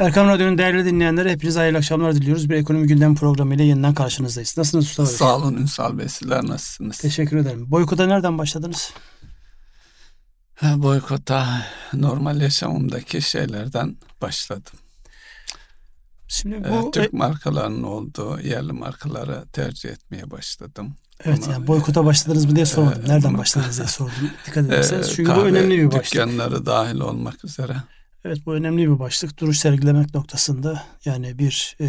Erkam Radyo'nun değerli dinleyenlere hepinize hayırlı akşamlar diliyoruz. Bir ekonomi gündem programıyla yeniden karşınızdayız. Nasılsınız Mustafa Bey? Sağ olun Ünsal Bey. Sizler nasılsınız? Teşekkür ederim. Boykota nereden başladınız? Ha, boykota normal yaşamımdaki şeylerden başladım. Şimdi bu ee, Türk markalarının olduğu yerli markaları tercih etmeye başladım. Evet Ama, yani boykota başladınız mı diye sormadım. E, Nereden başladınız diye sordum. Dikkat ederseniz. Çünkü bu önemli bir başlık. Dükkanları dahil olmak üzere. Evet bu önemli bir başlık. Duruş sergilemek noktasında yani bir e,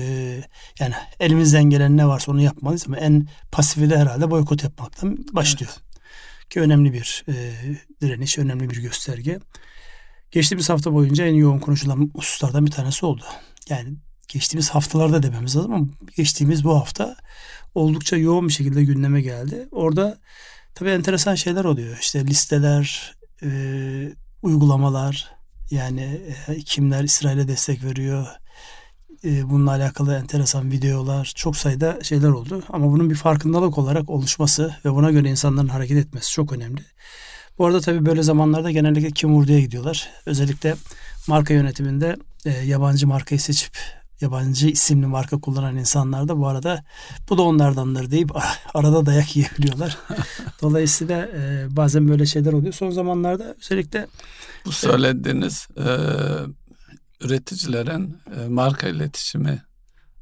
yani elimizden gelen ne varsa onu yapmalıyız ama en pasifi de herhalde boykot yapmaktan başlıyor. Evet. Ki önemli bir e, direniş, önemli bir gösterge. Geçtiğimiz hafta boyunca en yoğun konuşulan hususlardan bir tanesi oldu. Yani geçtiğimiz haftalarda dememiz lazım ama geçtiğimiz bu hafta oldukça yoğun bir şekilde gündeme geldi. Orada tabii enteresan şeyler oluyor. İşte listeler, e, uygulamalar, yani e, kimler İsrail'e destek veriyor, e, bununla alakalı enteresan videolar, çok sayıda şeyler oldu. Ama bunun bir farkındalık olarak oluşması ve buna göre insanların hareket etmesi çok önemli. Bu arada tabii böyle zamanlarda genellikle kim vurduya gidiyorlar. Özellikle marka yönetiminde e, yabancı markayı seçip yabancı isimli marka kullanan insanlar da bu arada bu da onlardandır deyip arada dayak yiyebiliyorlar. Dolayısıyla e, bazen böyle şeyler oluyor. Son zamanlarda özellikle bu söylediğiniz e, üreticilerin e, marka iletişimi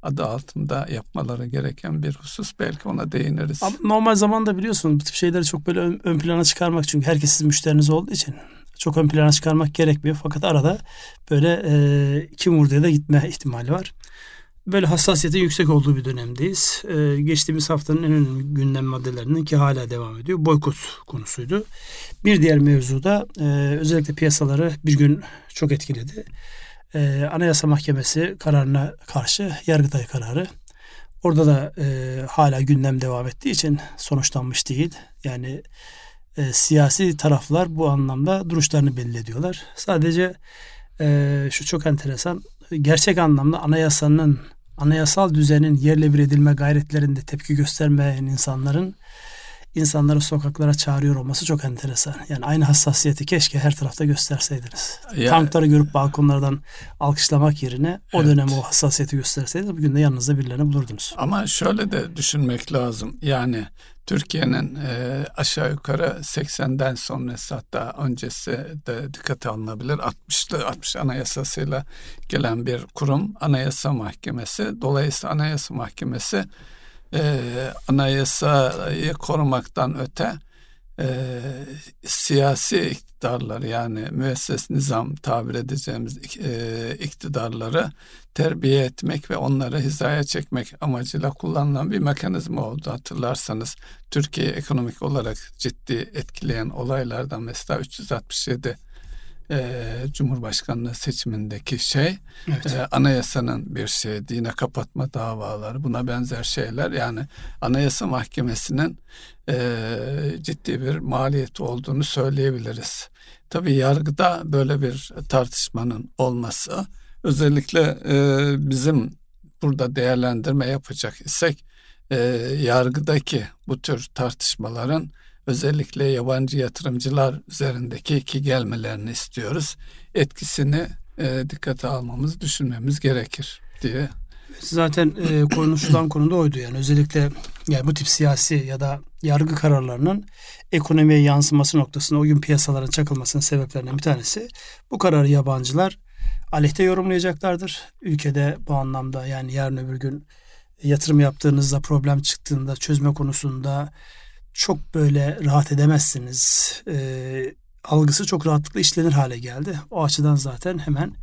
adı altında yapmaları gereken bir husus. Belki ona değiniriz. Ama normal zamanda biliyorsunuz bu tip şeyleri çok böyle ön, ön plana çıkarmak çünkü herkes sizin müşteriniz olduğu için çok ön plana çıkarmak gerekmiyor. Fakat arada böyle e, kim vurduya da gitme ihtimali var. Böyle hassasiyetin yüksek olduğu bir dönemdeyiz. Ee, geçtiğimiz haftanın en önemli gündem maddelerinin ki hala devam ediyor. Boykot konusuydu. Bir diğer mevzu da e, özellikle piyasaları bir gün çok etkiledi. E, Anayasa Mahkemesi kararına karşı Yargıtay kararı. Orada da e, hala gündem devam ettiği için sonuçlanmış değil. Yani e, siyasi taraflar bu anlamda duruşlarını belli ediyorlar. Sadece e, şu çok enteresan gerçek anlamda anayasanın anayasal düzenin yerle bir edilme gayretlerinde tepki göstermeyen insanların insanları sokaklara çağırıyor olması çok enteresan. Yani aynı hassasiyeti keşke her tarafta gösterseydiniz. Ya, Tankları görüp balkonlardan alkışlamak yerine o evet. dönem o hassasiyeti gösterseydiniz bugün de yanınızda birilerini bulurdunuz. Ama şöyle de düşünmek lazım. Yani Türkiye'nin e, aşağı yukarı 80'den sonrası hatta öncesi de dikkate alınabilir. 60'lı 60 anayasasıyla gelen bir kurum Anayasa Mahkemesi. Dolayısıyla Anayasa Mahkemesi e, anayasayı korumaktan öte e, siyasi iktidarlar yani müesses nizam tabir edeceğimiz e, iktidarları terbiye etmek ve onları hizaya çekmek amacıyla kullanılan bir mekanizma oldu. Hatırlarsanız Türkiye ekonomik olarak ciddi etkileyen olaylardan mesela 367 e, Cumhurbaşkanlığı seçimindeki şey evet. e, anayasanın bir şey dine kapatma davaları buna benzer şeyler yani anayasa mahkemesinin e, ciddi bir maliyeti olduğunu söyleyebiliriz. Tabii yargıda böyle bir tartışmanın olması özellikle e, bizim burada değerlendirme yapacak isek e, yargıdaki bu tür tartışmaların özellikle yabancı yatırımcılar üzerindeki iki gelmelerini istiyoruz. Etkisini e, dikkate almamız, düşünmemiz gerekir diye. Zaten e, konuşulan konu da oydu yani özellikle yani bu tip siyasi ya da yargı kararlarının ekonomiye yansıması noktasında o gün piyasaların çakılmasının sebeplerinden bir tanesi bu kararı yabancılar aleyhte yorumlayacaklardır. Ülkede bu anlamda yani yarın öbür gün yatırım yaptığınızda problem çıktığında çözme konusunda çok böyle rahat edemezsiniz. E, algısı çok rahatlıkla işlenir hale geldi. O açıdan zaten hemen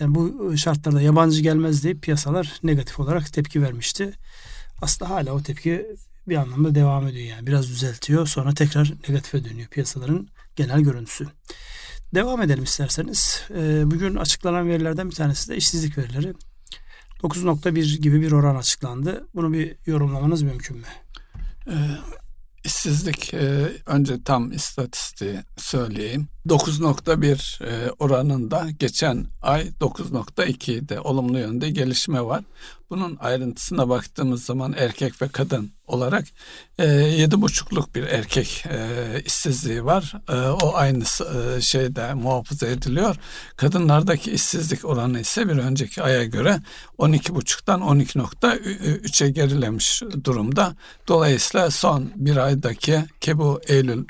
yani bu şartlarda yabancı gelmez diye piyasalar negatif olarak tepki vermişti. Aslında hala o tepki bir anlamda devam ediyor yani. Biraz düzeltiyor sonra tekrar negatife dönüyor piyasaların genel görüntüsü. Devam edelim isterseniz. E, bugün açıklanan verilerden bir tanesi de işsizlik verileri. 9.1 gibi bir oran açıklandı. Bunu bir yorumlamanız mümkün mü? Ee, İşsizlik e, önce tam istatistiği söyleyeyim. 9.1 e, oranında geçen ay 9.2'de olumlu yönde gelişme var. Bunun ayrıntısına baktığımız zaman erkek ve kadın olarak e, yedi buçukluk bir erkek e, işsizliği var. O aynı şeyde muhafaza ediliyor. Kadınlardaki işsizlik oranı ise bir önceki aya göre 12 buçuktan 12.3'e gerilemiş durumda. Dolayısıyla son bir aydaki ki bu Eylül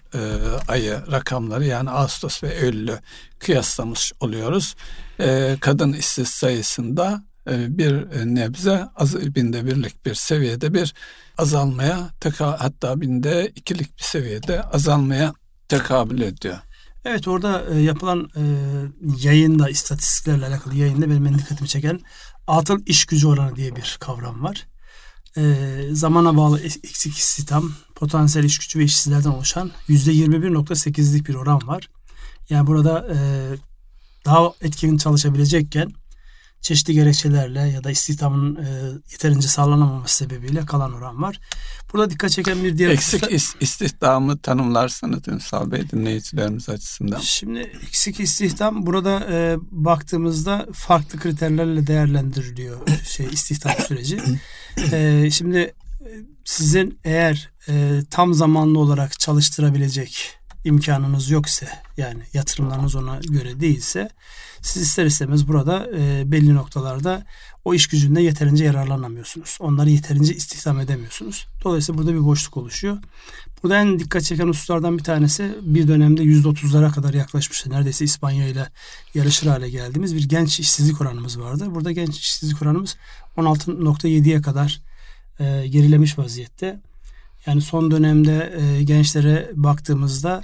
ayı rakamları yani Ağustos ve Eylül'ü kıyaslamış oluyoruz. E, kadın işsiz sayısında e, bir nebze az binde birlik bir seviyede bir azalmaya hatta binde ikilik bir seviyede azalmaya tekabül ediyor. Evet orada e, yapılan e, yayında istatistiklerle alakalı yayında benim dikkatimi çeken atıl iş gücü oranı diye bir kavram var. E, zamana bağlı eksik istihdam, potansiyel iş gücü ve işsizlerden oluşan %21.8'lik bir oran var. Yani burada e, daha etkin çalışabilecekken çeşitli gerekçelerle ya da istihdamın e, yeterince sağlanamaması sebebiyle kalan oran var. Burada dikkat çeken bir diğer... Eksik hususta, istihdamı tanımlarsanız Ünsal Bey dinleyicilerimiz açısından. Şimdi eksik istihdam burada e, baktığımızda farklı kriterlerle değerlendiriliyor şey istihdam süreci. e, şimdi e, sizin eğer e, tam zamanlı olarak çalıştırabilecek imkanınız yok ise yani yatırımlarınız ona göre değilse siz ister istemez burada e, belli noktalarda o iş gücünde yeterince yararlanamıyorsunuz. Onları yeterince istihdam edemiyorsunuz. Dolayısıyla burada bir boşluk oluşuyor. Burada en dikkat çeken hususlardan bir tanesi bir dönemde %30'lara kadar yaklaşmıştı. Neredeyse İspanya ile yarışır hale geldiğimiz bir genç işsizlik oranımız vardı. Burada genç işsizlik oranımız 16.7'ye kadar e, gerilemiş vaziyette. Yani son dönemde e, gençlere baktığımızda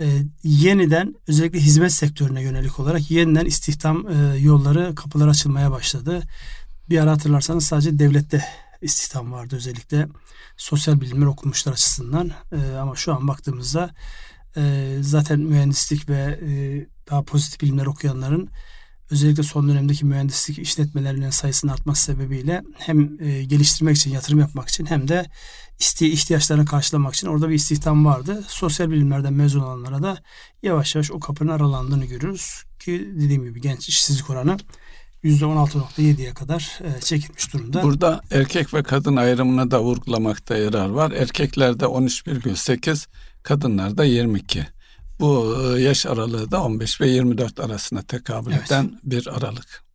e, yeniden özellikle hizmet sektörüne yönelik olarak yeniden istihdam e, yolları kapılar açılmaya başladı. Bir ara hatırlarsanız sadece devlette istihdam vardı özellikle sosyal bilimler okumuşlar açısından e, ama şu an baktığımızda e, zaten mühendislik ve e, daha pozitif bilimler okuyanların özellikle son dönemdeki mühendislik işletmelerinin sayısının artması sebebiyle hem e, geliştirmek için, yatırım yapmak için hem de iste ihtiyaçlarını karşılamak için orada bir istihdam vardı. Sosyal bilimlerden mezun olanlara da yavaş yavaş o kapının aralandığını görüyoruz ki dediğim gibi genç işsizlik oranı %16.7'ye kadar e, çekilmiş durumda. Burada erkek ve kadın ayrımına da vurgulamakta yarar var. Erkeklerde 13,8, kadınlarda 22. Bu e, yaş aralığı da 15 ve 24 arasına tekabül evet. eden bir aralık.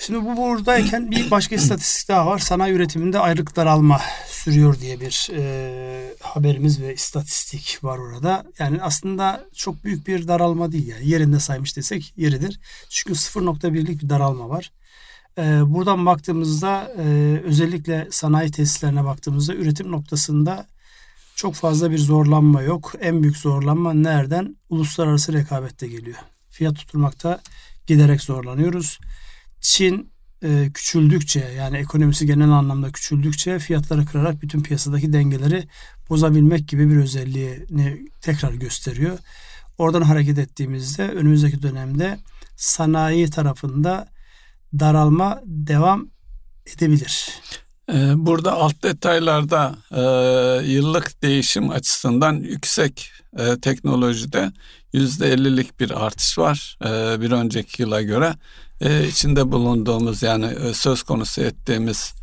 Şimdi bu buradayken bir başka istatistik daha var. Sanayi üretiminde ayrık daralma sürüyor diye bir e, haberimiz ve istatistik var orada. Yani aslında çok büyük bir daralma değil yani yerinde saymış desek yeridir. Çünkü 0.1'lik bir daralma var. E, buradan baktığımızda e, özellikle sanayi tesislerine baktığımızda üretim noktasında çok fazla bir zorlanma yok. En büyük zorlanma nereden? Uluslararası rekabette geliyor. Fiyat tutturmakta giderek zorlanıyoruz. Çin e, küçüldükçe yani ekonomisi genel anlamda küçüldükçe fiyatları kırarak bütün piyasadaki dengeleri bozabilmek gibi bir özelliğini tekrar gösteriyor. Oradan hareket ettiğimizde önümüzdeki dönemde sanayi tarafında daralma devam edebilir. Ee, burada alt detaylarda e, yıllık değişim açısından yüksek e, teknolojide yüzde ellilik bir artış var e, bir önceki yıla göre. E, içinde bulunduğumuz yani e, söz konusu ettiğimiz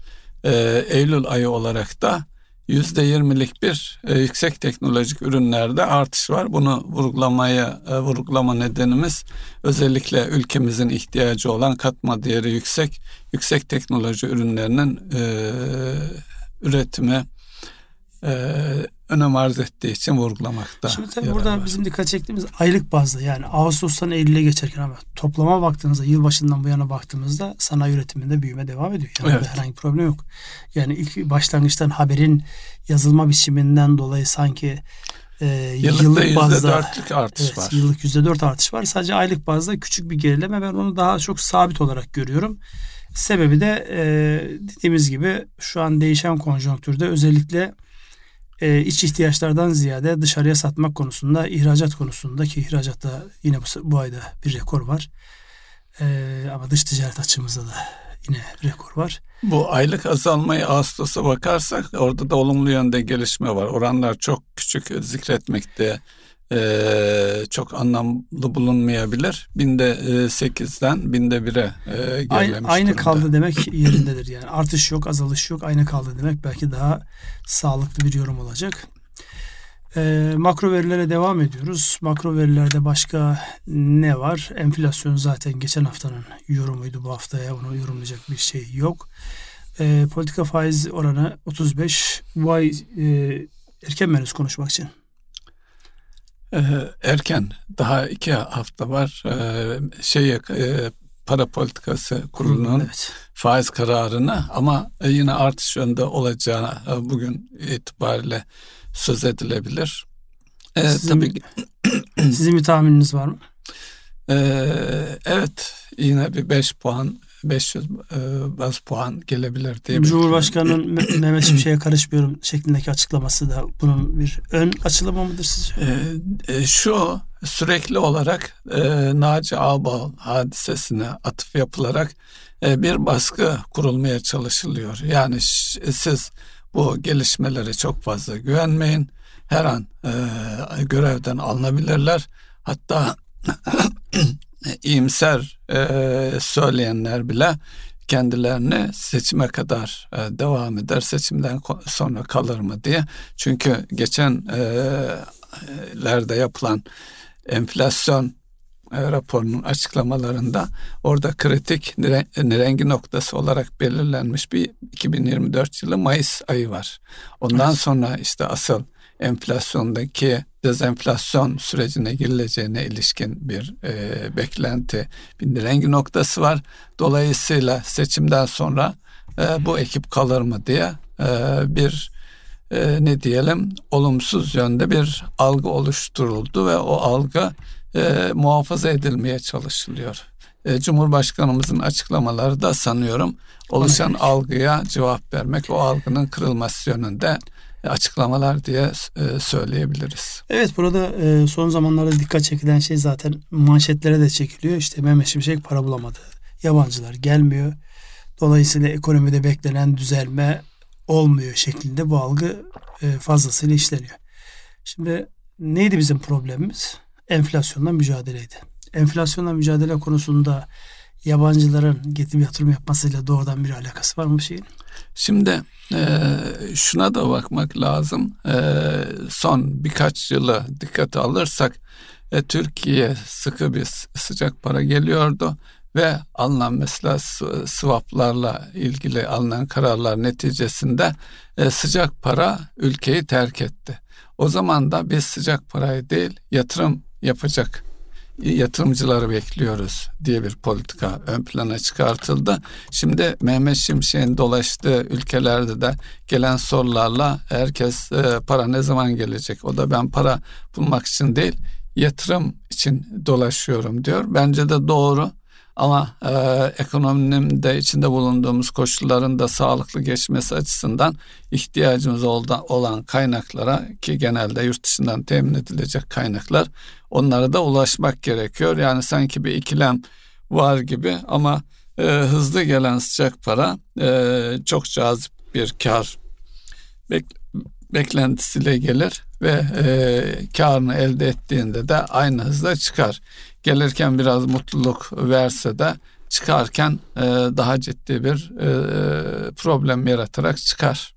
e, Eylül ayı olarak da yüzde yirmilik bir e, yüksek teknolojik ürünlerde artış var. Bunu vurgulamaya e, vurgulama nedenimiz özellikle ülkemizin ihtiyacı olan katma değeri yüksek yüksek teknoloji ürünlerinin e, üretimi e, önem arz ettiği için vurgulamakta. Şimdi tabii burada var. bizim dikkat çektiğimiz aylık bazda yani Ağustos'tan Eylül'e geçerken ama toplama baktığınızda yılbaşından bu yana baktığımızda sanayi üretiminde büyüme devam ediyor. Yani evet. herhangi bir problem yok. Yani ilk başlangıçtan haberin yazılma biçiminden dolayı sanki e, yıllık bazda artış evet, var. Yıllık yüzde dört artış var. Sadece aylık bazda küçük bir gerileme ben onu daha çok sabit olarak görüyorum. Sebebi de e, dediğimiz gibi şu an değişen konjonktürde özellikle e, iç ihtiyaçlardan ziyade dışarıya satmak konusunda, ihracat konusunda ki ihracatta yine bu, bu ayda bir rekor var. E, ama dış ticaret açımızda da yine rekor var. Bu aylık azalmayı Ağustos'a bakarsak orada da olumlu yönde gelişme var. Oranlar çok küçük zikretmekte e, çok anlamlı bulunmayabilir. Binde e, sekizden binde bire e, gerilemiş Aynı durumda. kaldı demek yerindedir yani. Artış yok, azalış yok, aynı kaldı demek belki daha sağlıklı bir yorum olacak. E, makro verilere devam ediyoruz. Makro verilerde başka ne var? Enflasyon zaten geçen haftanın yorumuydu. Bu haftaya onu yorumlayacak bir şey yok. E, politika faiz oranı 35. Bu ay e, erken mi konuşmak için? Ee, erken daha iki hafta var ee, şey e, para politikası kurulunun evet. faiz kararını ama yine artış yönde olacağı e, bugün itibariyle söz edilebilir. Ee, sizin, tabii sizin bir tahmininiz var mı? Ee, evet yine bir 5 puan 500 e, baz puan gelebilir diye Cumhurbaşkanı'nın Mehmet Şimşek'e karışmıyorum şeklindeki açıklaması da bunun bir ön açıklama mıdır sizce? E, e, şu sürekli olarak e, Naci Ağbal hadisesine atıf yapılarak e, bir baskı kurulmaya çalışılıyor. Yani siz bu gelişmelere çok fazla güvenmeyin. Her an e, görevden alınabilirler. Hatta iyimser e, söyleyenler bile kendilerini seçime kadar e, devam eder, seçimden sonra kalır mı diye. Çünkü geçenlerde e, yapılan enflasyon e, raporunun açıklamalarında orada kritik rengi noktası olarak belirlenmiş bir 2024 yılı Mayıs ayı var. Ondan evet. sonra işte asıl enflasyondaki dezenflasyon sürecine girileceğine ilişkin bir e, beklenti, bir rengi noktası var. Dolayısıyla seçimden sonra e, bu ekip kalır mı diye e, bir e, ne diyelim olumsuz yönde bir algı oluşturuldu ve o algı e, muhafaza edilmeye çalışılıyor. E, Cumhurbaşkanımızın açıklamaları da sanıyorum oluşan algıya cevap vermek, o algının kırılması yönünde açıklamalar diye e, söyleyebiliriz. Evet burada e, son zamanlarda dikkat çekilen şey zaten manşetlere de çekiliyor. İşte Mehmet Şimşek para bulamadı. Yabancılar gelmiyor. Dolayısıyla ekonomide beklenen düzelme olmuyor şeklinde bu algı e, fazlasıyla işleniyor. Şimdi neydi bizim problemimiz? Enflasyonla mücadeleydi. Enflasyonla mücadele konusunda yabancıların getirip yatırım yapmasıyla doğrudan bir alakası var mı şeyin? Şimdi e, şuna da bakmak lazım. E, son birkaç yılı dikkate alırsak e, Türkiye sıkı bir sıcak para geliyordu ve alınan mesela swaplarla ilgili alınan kararlar neticesinde e, sıcak para ülkeyi terk etti. O zaman da biz sıcak parayı değil yatırım yapacak yatırımcıları bekliyoruz diye bir politika ön plana çıkartıldı. Şimdi Mehmet Şimşek'in dolaştığı ülkelerde de gelen sorularla herkes e, para ne zaman gelecek? O da ben para bulmak için değil yatırım için dolaşıyorum diyor. Bence de doğru. Ama e, ekonominin de içinde bulunduğumuz koşulların da sağlıklı geçmesi açısından ihtiyacımız olan kaynaklara ki genelde yurt dışından temin edilecek kaynaklar onlara da ulaşmak gerekiyor. Yani sanki bir ikilem var gibi ama e, hızlı gelen sıcak para e, çok cazip bir kar bek, beklentisiyle gelir ve e, karını elde ettiğinde de aynı hızda çıkar gelirken biraz mutluluk verse de çıkarken e, daha ciddi bir e, problem yaratarak çıkar.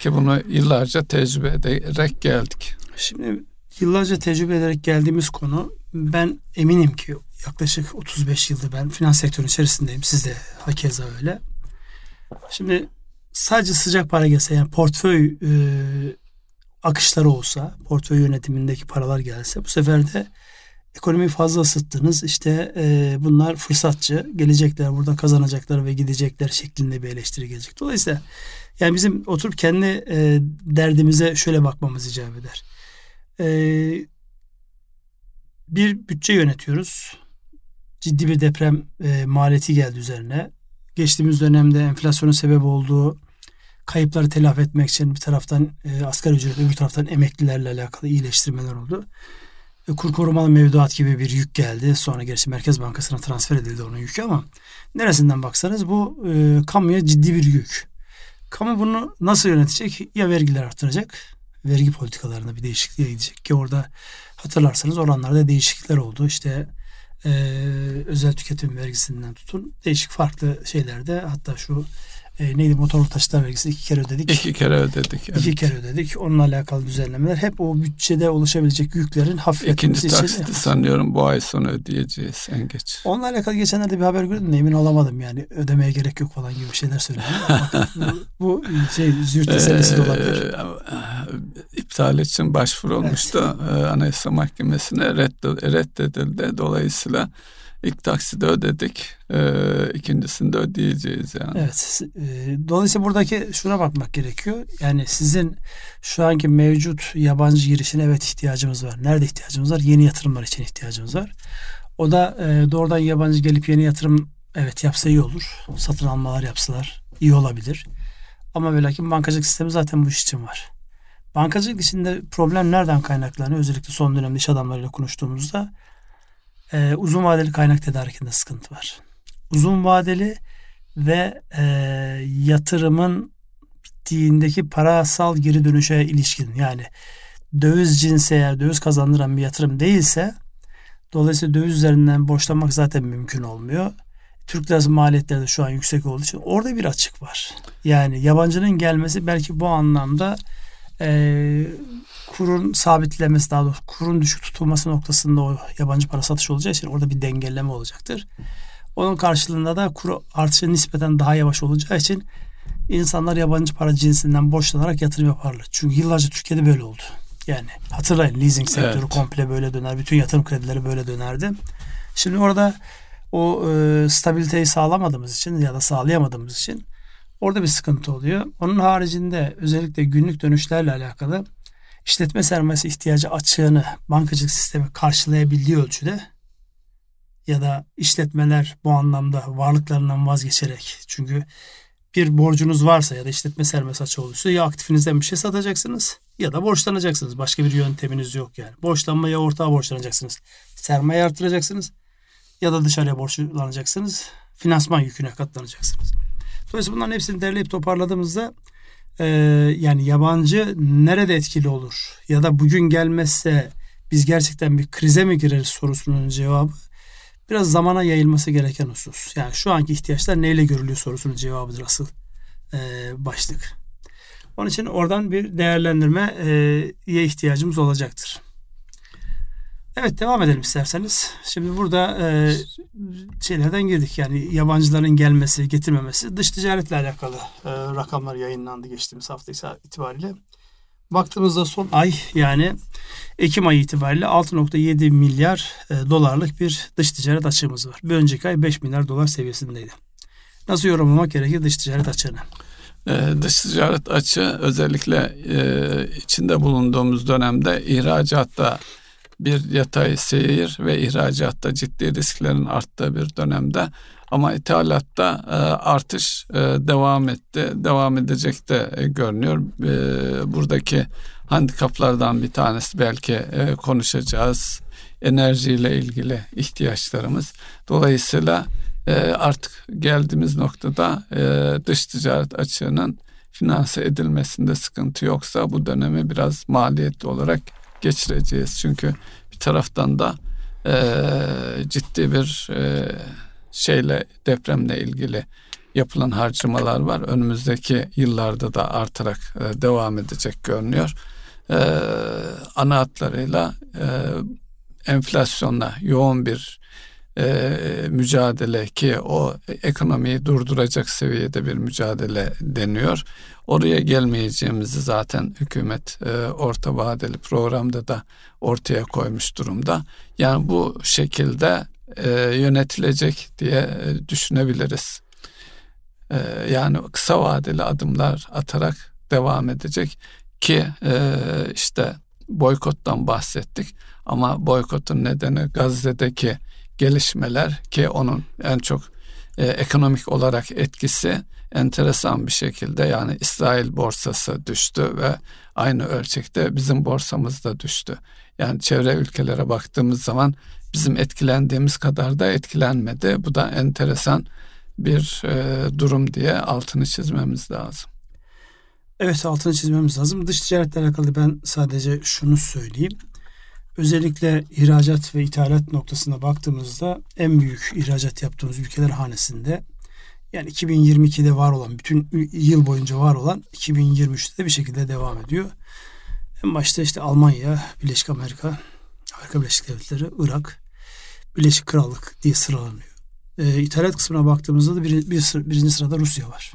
Ki bunu yıllarca tecrübe ederek geldik. Şimdi yıllarca tecrübe ederek geldiğimiz konu ben eminim ki yaklaşık 35 yıldır ben finans sektörünün içerisindeyim. Siz de hakeza öyle. Şimdi sadece sıcak para gelse yani portföy e, akışları olsa, portföy yönetimindeki paralar gelse bu sefer de ekonomiyi fazla ısıttınız. İşte e, bunlar fırsatçı. Gelecekler burada kazanacaklar ve gidecekler şeklinde bir eleştiri gelecek. Dolayısıyla yani bizim oturup kendi e, derdimize şöyle bakmamız icap eder. E, bir bütçe yönetiyoruz. Ciddi bir deprem e, maliyeti geldi üzerine. Geçtiğimiz dönemde enflasyonun sebep olduğu kayıpları telafi etmek için bir taraftan e, asgari ücret, öbür taraftan emeklilerle alakalı iyileştirmeler oldu kur korumalı mevduat gibi bir yük geldi. Sonra gerçi Merkez Bankası'na transfer edildi onun yükü ama neresinden baksanız bu e, kamuya ciddi bir yük. Kamu bunu nasıl yönetecek? Ya vergiler arttıracak, vergi politikalarında bir değişikliğe gidecek ki orada hatırlarsanız oranlarda değişiklikler oldu. İşte e, özel tüketim vergisinden tutun değişik farklı şeylerde hatta şu e, neydi motorlu taşıtlar vergisi iki kere ödedik. İki kere ödedik. Evet. İki kere ödedik. Onunla alakalı düzenlemeler hep o bütçede oluşabilecek yüklerin hafifletmesi için. İkinci taksiti sanıyorum bu ay sonu ödeyeceğiz en geç. Onunla alakalı geçenlerde bir haber gördüm de emin olamadım yani ödemeye gerek yok falan gibi şeyler söyledi. bu, bu şey züğürt meselesi de olabilir. Ee, iptal için başvurulmuştu evet. Anayasa Mahkemesi'ne reddedildi. Dolayısıyla İlk takside ödedik. E, ikincisini de ödeyeceğiz yani. Evet. E, dolayısıyla buradaki şuna bakmak gerekiyor. Yani sizin şu anki mevcut yabancı girişine evet ihtiyacımız var. Nerede ihtiyacımız var? Yeni yatırımlar için ihtiyacımız var. O da e, doğrudan yabancı gelip yeni yatırım evet yapsa iyi olur. Satın almalar yapsalar iyi olabilir. Ama ve lakin bankacılık sistemi zaten bu iş için var. Bankacılık içinde problem nereden kaynaklanıyor? Özellikle son dönemde iş adamlarıyla konuştuğumuzda e, uzun vadeli kaynak tedarikinde sıkıntı var. Uzun vadeli ve e, yatırımın bittiğindeki parasal geri dönüşe ilişkin yani döviz cinsi eğer döviz kazandıran bir yatırım değilse dolayısıyla döviz üzerinden borçlanmak zaten mümkün olmuyor. Türk lirası maliyetleri de şu an yüksek olduğu için orada bir açık var. Yani yabancının gelmesi belki bu anlamda e, kurun sabitlemesi daha doğrusu kurun düşük tutulması noktasında o yabancı para satışı olacağı için orada bir dengeleme olacaktır. Onun karşılığında da kuru artışı nispeten daha yavaş olacağı için insanlar yabancı para cinsinden borçlanarak yatırım yaparlar. Çünkü yıllarca Türkiye'de böyle oldu. Yani hatırlayın leasing sektörü evet. komple böyle döner. Bütün yatırım kredileri böyle dönerdi. Şimdi orada o e, stabiliteyi sağlamadığımız için ya da sağlayamadığımız için orada bir sıkıntı oluyor. Onun haricinde özellikle günlük dönüşlerle alakalı işletme sermayesi ihtiyacı açığını bankacılık sistemi karşılayabildiği ölçüde ya da işletmeler bu anlamda varlıklarından vazgeçerek çünkü bir borcunuz varsa ya da işletme sermayesi açığı olursa ya aktifinizden bir şey satacaksınız ya da borçlanacaksınız. Başka bir yönteminiz yok yani. Borçlanma ya ortağa borçlanacaksınız. Sermaye artıracaksınız ya da dışarıya borçlanacaksınız. Finansman yüküne katlanacaksınız. Dolayısıyla bunların hepsini derleyip toparladığımızda e, yani yabancı nerede etkili olur ya da bugün gelmezse biz gerçekten bir krize mi gireriz sorusunun cevabı biraz zamana yayılması gereken husus. Yani şu anki ihtiyaçlar neyle görülüyor sorusunun cevabıdır asıl e, başlık. Onun için oradan bir değerlendirmeye ihtiyacımız olacaktır. Evet devam edelim isterseniz. Şimdi burada e, şeylerden girdik yani yabancıların gelmesi, getirmemesi. Dış ticaretle alakalı e, rakamlar yayınlandı geçtiğimiz hafta itibariyle. Baktığımızda son ay yani Ekim ayı itibariyle 6.7 milyar e, dolarlık bir dış ticaret açığımız var. Bir önceki ay 5 milyar dolar seviyesindeydi. Nasıl yorumlamak gerekir dış ticaret açığını? Ee, dış ticaret açığı özellikle e, içinde bulunduğumuz dönemde ihracatta bir yatay seyir ve ihracatta ciddi risklerin arttığı bir dönemde ama ithalatta e, artış e, devam etti. Devam edecek de e, görünüyor. E, buradaki handikaplardan bir tanesi belki konuşacağız. Enerjiyle ilgili ihtiyaçlarımız. Dolayısıyla artık geldiğimiz noktada dış ticaret açığının finanse edilmesinde sıkıntı yoksa bu dönemi biraz maliyetli olarak geçireceğiz. Çünkü bir taraftan da e, ciddi bir e, şeyle depremle ilgili yapılan harcamalar var. Önümüzdeki yıllarda da artarak e, devam edecek görünüyor. E, ana hatlarıyla e, enflasyonla yoğun bir e, mücadele ki o ekonomiyi durduracak seviyede bir mücadele deniyor. Oraya gelmeyeceğimizi zaten hükümet e, orta vadeli programda da ortaya koymuş durumda. Yani bu şekilde e, yönetilecek diye e, düşünebiliriz. E, yani kısa vadeli adımlar atarak devam edecek ki e, işte boykottan bahsettik ama boykotun nedeni Gazze'deki gelişmeler ki onun en çok e, ekonomik olarak etkisi enteresan bir şekilde yani İsrail borsası düştü ve aynı ölçekte bizim borsamız da düştü. Yani çevre ülkelere baktığımız zaman bizim etkilendiğimiz kadar da etkilenmedi. Bu da enteresan bir e, durum diye altını çizmemiz lazım. Evet altını çizmemiz lazım. Dış ticaretle alakalı ben sadece şunu söyleyeyim. Özellikle ihracat ve ithalat noktasına baktığımızda en büyük ihracat yaptığımız ülkeler hanesinde yani 2022'de var olan bütün yıl boyunca var olan 2023'te de bir şekilde devam ediyor. En başta işte Almanya, Birleşik Amerika, Amerika Birleşik Devletleri, Irak, Birleşik Krallık diye sıralanıyor. E, ithalat kısmına baktığımızda da bir, bir, birinci sırada Rusya var.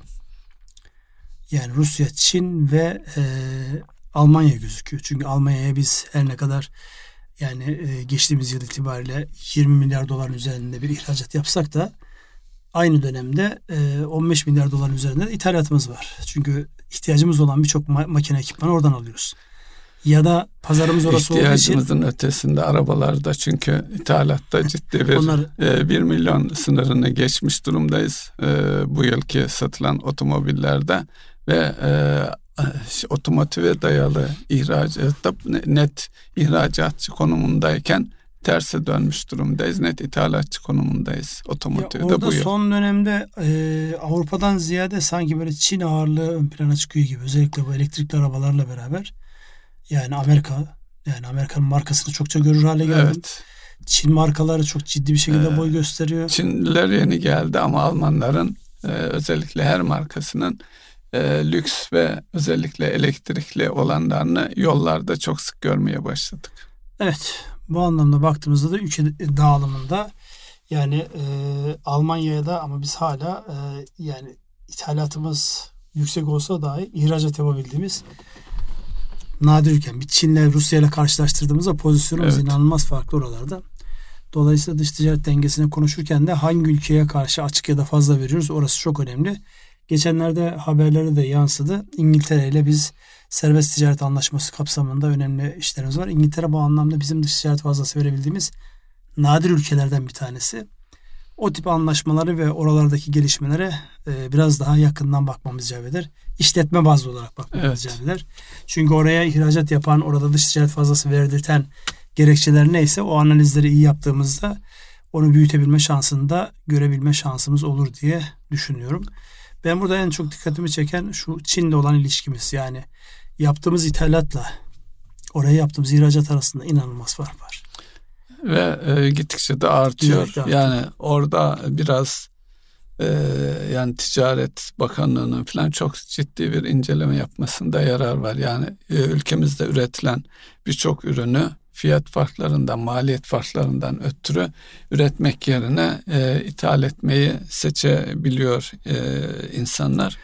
Yani Rusya, Çin ve e, Almanya gözüküyor. Çünkü Almanya'ya biz her ne kadar yani e, geçtiğimiz yıl itibariyle 20 milyar doların üzerinde bir ihracat yapsak da aynı dönemde e, 15 milyar doların üzerinde de ithalatımız var. Çünkü ihtiyacımız olan birçok ma- makine ekipmanı oradan alıyoruz. Ya da pazarımız orası olduğu için. İhtiyacımızın ötesinde arabalarda çünkü ithalatta ciddi bir Onlar, e, 1 milyon sınırını geçmiş durumdayız. E, bu yılki satılan otomobillerde ve e, otomotive dayalı ihracatta net ihracatçı konumundayken terse dönmüş durumdayız. Net ithalatçı konumundayız otomotivde ya orada bu yıl. son dönemde e, Avrupa'dan ziyade sanki böyle Çin ağırlığı ön plana çıkıyor gibi. Özellikle bu elektrikli arabalarla beraber. Yani Amerika yani Amerika'nın markasını çokça görür hale geldi. Evet. Çin markaları çok ciddi bir şekilde ee, boy gösteriyor. Çinliler yeni geldi ama Almanların e, özellikle her markasının e, lüks ve özellikle elektrikli olanlarını yollarda çok sık görmeye başladık. Evet bu anlamda baktığımızda da ülke dağılımında yani e, Almanya'ya da ama biz hala e, yani ithalatımız yüksek olsa dahi ihracat yapabildiğimiz nadir ülken. Bir Çin'le Rusya ile karşılaştırdığımızda pozisyonumuz evet. inanılmaz farklı oralarda. Dolayısıyla dış ticaret dengesini konuşurken de hangi ülkeye karşı açık ya da fazla veriyoruz orası çok önemli. Geçenlerde haberlere de yansıdı. İngiltere ile biz serbest ticaret anlaşması kapsamında önemli işlerimiz var. İngiltere bu anlamda bizim dış ticaret fazlası verebildiğimiz nadir ülkelerden bir tanesi. O tip anlaşmaları ve oralardaki gelişmelere e, biraz daha yakından bakmamız icap eder. İşletme bazlı olarak bakmamız evet. icap eder. Çünkü oraya ihracat yapan, orada dış ticaret fazlası verdirten gerekçeler neyse o analizleri iyi yaptığımızda onu büyütebilme şansını da görebilme şansımız olur diye düşünüyorum. Ben burada en çok dikkatimi çeken şu Çin'le olan ilişkimiz. Yani yaptığımız ithalatla oraya yaptığımız ihracat arasında inanılmaz fark var. Ve e, gittikçe de artıyor. Evet, yani orada biraz e, yani Ticaret Bakanlığı'nın falan çok ciddi bir inceleme yapmasında yarar var. Yani e, ülkemizde üretilen birçok ürünü fiyat farklarından, maliyet farklarından ötürü üretmek yerine e, ithal etmeyi seçebiliyor e, insanlar.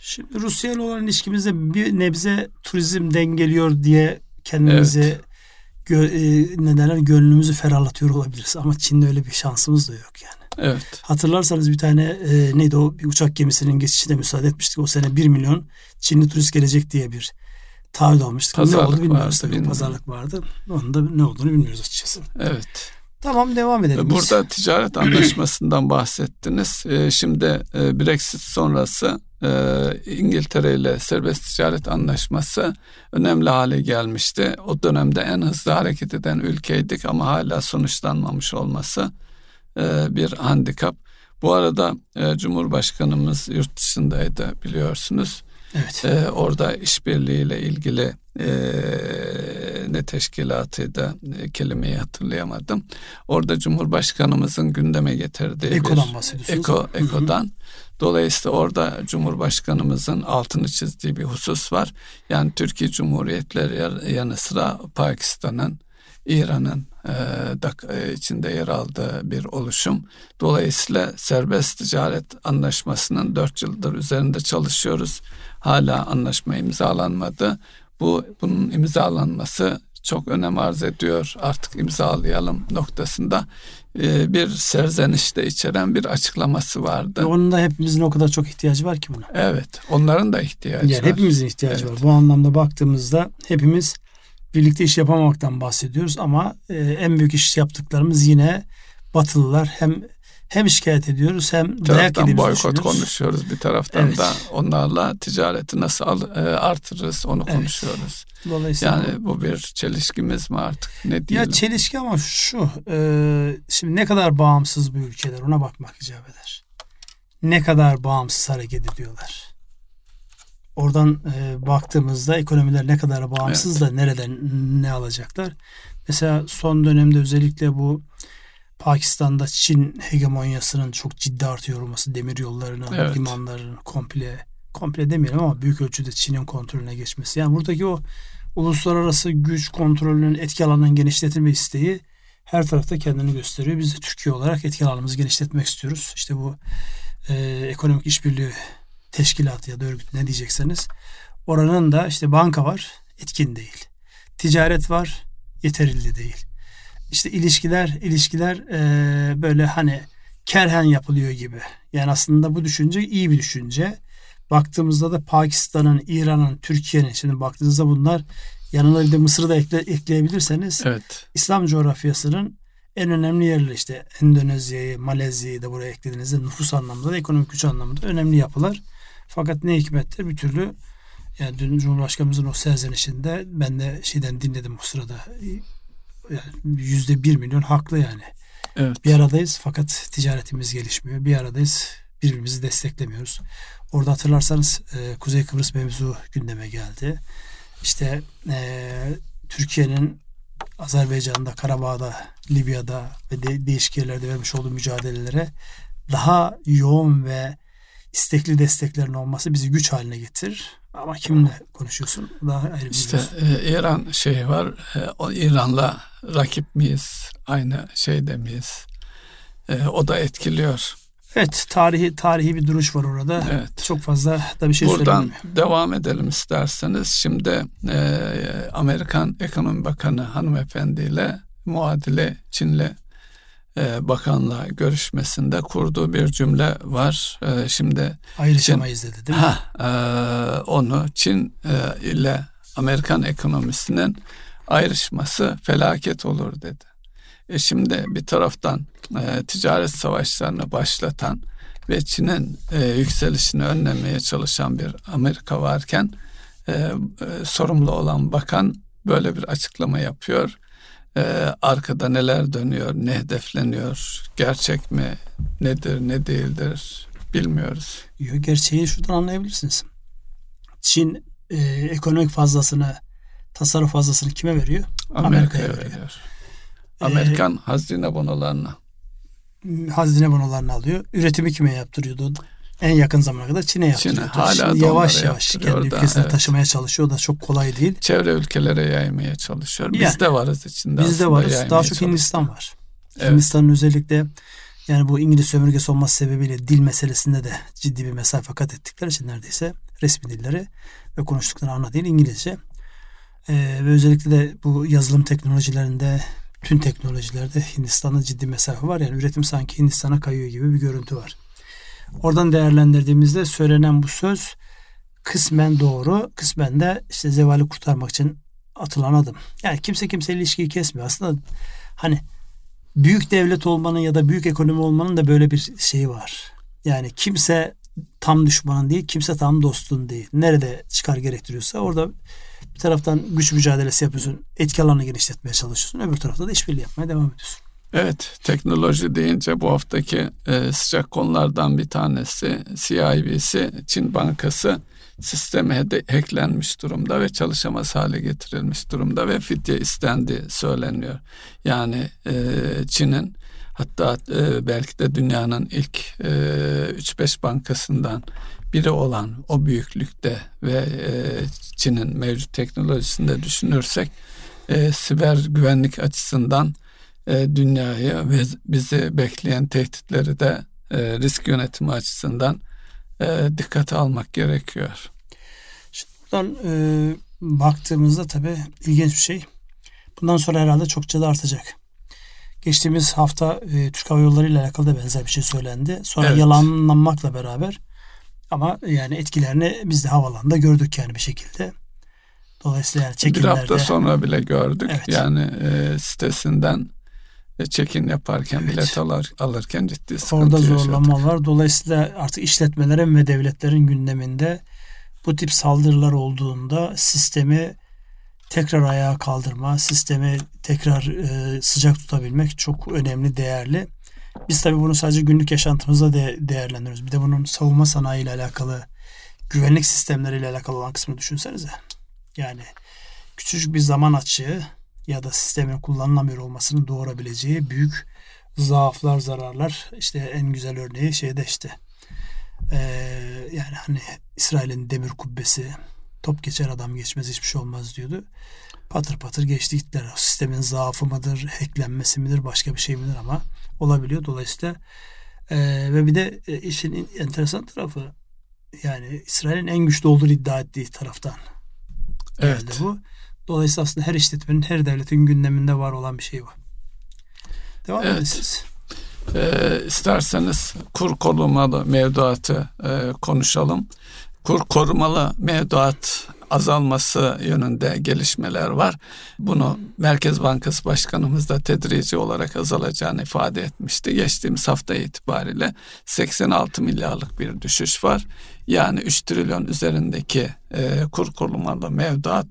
Şimdi Rusya ile olan ilişkimizde bir nebze turizm dengeliyor diye kendimizi evet. gö, e, ne derler gönlümüzü ferahlatıyor olabiliriz ama Çin'de öyle bir şansımız da yok yani. Evet. Hatırlarsanız bir tane e, neydi o bir uçak gemisinin geçişine müsaade etmiştik. O sene 1 milyon Çinli turist gelecek diye bir taahhüt almıştık. Pazarlık ne oldu bilmiyoruz tabii. Pazarlık vardı. Onun da ne olduğunu bilmiyoruz açıkçası. Evet. Tamam devam edelim. Burada biz. ticaret anlaşmasından bahsettiniz. Ee, şimdi e, Brexit sonrası e, İngiltere ile serbest ticaret anlaşması önemli hale gelmişti. O dönemde en hızlı hareket eden ülkeydik ama hala sonuçlanmamış olması e, bir handikap. Bu arada Cumhurbaşkanımız yurt dışındaydı biliyorsunuz. Evet. Ee, orada işbirliğiyle ilgili e, ne teşkilatıydı e, kelimeyi hatırlayamadım. Orada Cumhurbaşkanımızın gündeme getirdiği Eko'dan bir bahsediyorsunuz. Eko, Eko'dan. Hı hı. Dolayısıyla orada Cumhurbaşkanımızın altını çizdiği bir husus var. Yani Türkiye Cumhuriyetleri yanı sıra Pakistan'ın, İran'ın e, da, e, içinde yer aldığı bir oluşum. Dolayısıyla serbest ticaret anlaşmasının dört yıldır üzerinde çalışıyoruz. Hala anlaşma imzalanmadı. Bu bunun imzalanması çok önem arz ediyor. Artık imzalayalım noktasında e, bir serzenişte içeren bir açıklaması vardı. Ve onun da hepimizin o kadar çok ihtiyacı var ki buna. Evet, onların da ihtiyacı yani var. Hepimizin ihtiyacı evet. var. Bu anlamda baktığımızda hepimiz birlikte iş yapamamaktan bahsediyoruz ama e, en büyük iş yaptıklarımız yine Batılılar hem hem şikayet ediyoruz hem bir yediğimizi boykot konuşuyoruz bir taraftan evet. da onlarla ticareti nasıl e, artırırız onu evet. konuşuyoruz. Dolayısıyla yani bu bir çelişkimiz mi artık ne diyelim? Ya çelişki ama şu e, şimdi ne kadar bağımsız bu ülkeler ona bakmak icap eder. Ne kadar bağımsız hareket ediyorlar. oradan e, baktığımızda ekonomiler ne kadar bağımsız evet. da nereden ne alacaklar? Mesela son dönemde özellikle bu Pakistan'da Çin hegemonyasının çok ciddi artıyor olması, demir yollarının, evet. limanların komple komple demeyelim ama büyük ölçüde Çin'in kontrolüne geçmesi. Yani buradaki o uluslararası güç kontrolünün etki alanının genişletilme isteği her tarafta kendini gösteriyor. Biz de Türkiye olarak etki alanımızı genişletmek istiyoruz. İşte bu e, ekonomik işbirliği teşkilatı ya da örgüt ne diyecekseniz oranın da işte banka var etkin değil. Ticaret var yeterli değil. İşte ilişkiler ilişkiler e, böyle hani kerhen yapılıyor gibi. Yani aslında bu düşünce iyi bir düşünce. Baktığımızda da Pakistan'ın, İran'ın, Türkiye'nin şimdi baktığınızda bunlar yanına bir de Mısır'ı da ekle, ekleyebilirseniz evet. İslam coğrafyasının en önemli yerleri işte Endonezya'yı, Malezya'yı da buraya eklediğinizde nüfus anlamında da ekonomik güç anlamında önemli yapılar. Fakat ne hikmettir bir türlü yani dün Cumhurbaşkanımızın o serzenişinde ben de şeyden dinledim o sırada yüzde bir milyon haklı yani. Evet. Bir aradayız fakat ticaretimiz gelişmiyor. Bir aradayız birbirimizi desteklemiyoruz. Orada hatırlarsanız e, Kuzey Kıbrıs mevzu gündeme geldi. İşte e, Türkiye'nin Azerbaycan'da, Karabağ'da, Libya'da ve de, değişik yerlerde vermiş olduğu mücadelelere daha yoğun ve istekli desteklerin olması bizi güç haline getirir. Ama kimle konuşuyorsun? Daha ayrı bir İşte e, İran şey var. E, o İran'la rakip miyiz? Aynı şeyde miyiz? E, o da etkiliyor. Evet, tarihi tarihi bir duruş var orada. Evet. Çok fazla da bir şey Buradan devam edelim isterseniz. Şimdi e, Amerikan Ekonomi Bakanı hanımefendiyle muadili Çinli e, bakanla görüşmesinde kurduğu bir cümle var. E, şimdi ayrışamayız Çin, dedi değil mi? Ha, e, onu Çin e, ile Amerikan ekonomisinin ayrışması felaket olur dedi. E şimdi bir taraftan e, ticaret savaşlarını başlatan ve Çin'in e, yükselişini önlemeye çalışan bir Amerika varken e, e, sorumlu olan bakan böyle bir açıklama yapıyor e, arkada neler dönüyor, ne hedefleniyor, gerçek mi, nedir, ne değildir bilmiyoruz. Yok, gerçeği şuradan anlayabilirsiniz. Çin e, ekonomik fazlasını, tasarruf fazlasını kime veriyor? Amerika'ya Amerika veriyor. Ee, Amerikan ee, hazine bonolarına. Hazine bonolarını alıyor. Üretimi kime yaptırıyordu? En yakın zamana kadar Çin'e yaptırıyordu. Çin'e hala Şimdi yavaş yavaş kendi ülkesine evet. taşımaya çalışıyor. Da çok kolay değil. Çevre ülkelere yaymaya çalışıyor. Biz yani, de varız içinde Biz de varız. Daha çok Hindistan var. Evet. Hindistan'ın özellikle yani bu İngiliz sömürgesi olması sebebiyle dil meselesinde de ciddi bir mesafe kat ettikleri için neredeyse resmi dilleri ve konuştukları ana dil İngilizce. Ee, ve özellikle de bu yazılım teknolojilerinde tüm teknolojilerde Hindistan'da ciddi mesafe var. Yani üretim sanki Hindistan'a kayıyor gibi bir görüntü var. Oradan değerlendirdiğimizde söylenen bu söz kısmen doğru, kısmen de işte zevali kurtarmak için atılan adım. Yani kimse kimse ilişkiyi kesmiyor. Aslında hani büyük devlet olmanın ya da büyük ekonomi olmanın da böyle bir şeyi var. Yani kimse tam düşmanın değil, kimse tam dostun değil. Nerede çıkar gerektiriyorsa orada bir taraftan güç mücadelesi yapıyorsun, etki alanını genişletmeye çalışıyorsun. Öbür tarafta da işbirliği yapmaya devam ediyorsun. Evet, teknoloji deyince bu haftaki e, sıcak konulardan bir tanesi CIBC, Çin Bankası sisteme hacklenmiş durumda ve çalışamaz hale getirilmiş durumda ve fidye istendi söyleniyor. Yani e, Çin'in hatta e, belki de dünyanın ilk e, 3-5 bankasından biri olan o büyüklükte ve e, Çin'in mevcut teknolojisinde düşünürsek e, siber güvenlik açısından e, dünyayı ve bizi bekleyen tehditleri de e, risk yönetimi açısından e, dikkate almak gerekiyor. Şimdi buradan e, baktığımızda tabii ilginç bir şey. Bundan sonra herhalde çokça da artacak. Geçtiğimiz hafta e, Türk Hava Yolları ile alakalı da benzer bir şey söylendi. Sonra evet. yalanlanmakla beraber ama yani etkilerini biz de havalanda gördük yani bir şekilde. Dolayısıyla yani çekimlerde... Bir hafta sonra bile gördük. Evet. Yani e, sitesinden check-in yaparken evet. bilet alır, alırken ciddi sıkıntı Orada zorlama yaşadık. var. Dolayısıyla artık işletmelerin ve devletlerin gündeminde bu tip saldırılar olduğunda sistemi tekrar ayağa kaldırma, sistemi tekrar e, sıcak tutabilmek çok önemli, değerli. Biz tabii bunu sadece günlük yaşantımızda de değerlendiriyoruz. Bir de bunun savunma sanayi ile alakalı güvenlik sistemleriyle alakalı olan kısmını düşünsenize. Yani küçücük bir zaman açığı ya da sistemin kullanılamıyor olmasının doğurabileceği büyük zaaflar, zararlar işte en güzel örneği şeyde işte ee, yani hani İsrail'in demir kubbesi top geçer adam geçmez hiçbir şey olmaz diyordu. Patır patır geçti gittiler. O sistemin zaafı mıdır, hacklenmesi midir, başka bir şey midir ama olabiliyor. Dolayısıyla e, ve bir de e, işin enteresan tarafı yani İsrail'in en güçlü olduğunu iddia ettiği taraftan evet. geldi bu. Dolayısıyla aslında her işletmenin, her devletin gündeminde var olan bir şey bu. Devam evet. edin siz. Ee, isterseniz kur korumalı mevduatı e, konuşalım. Kur korumalı mevduat azalması yönünde gelişmeler var. Bunu Merkez Bankası Başkanımız da tedrici olarak azalacağını ifade etmişti. Geçtiğimiz hafta itibariyle 86 milyarlık bir düşüş var. Yani 3 trilyon üzerindeki e, kur korumalı mevduat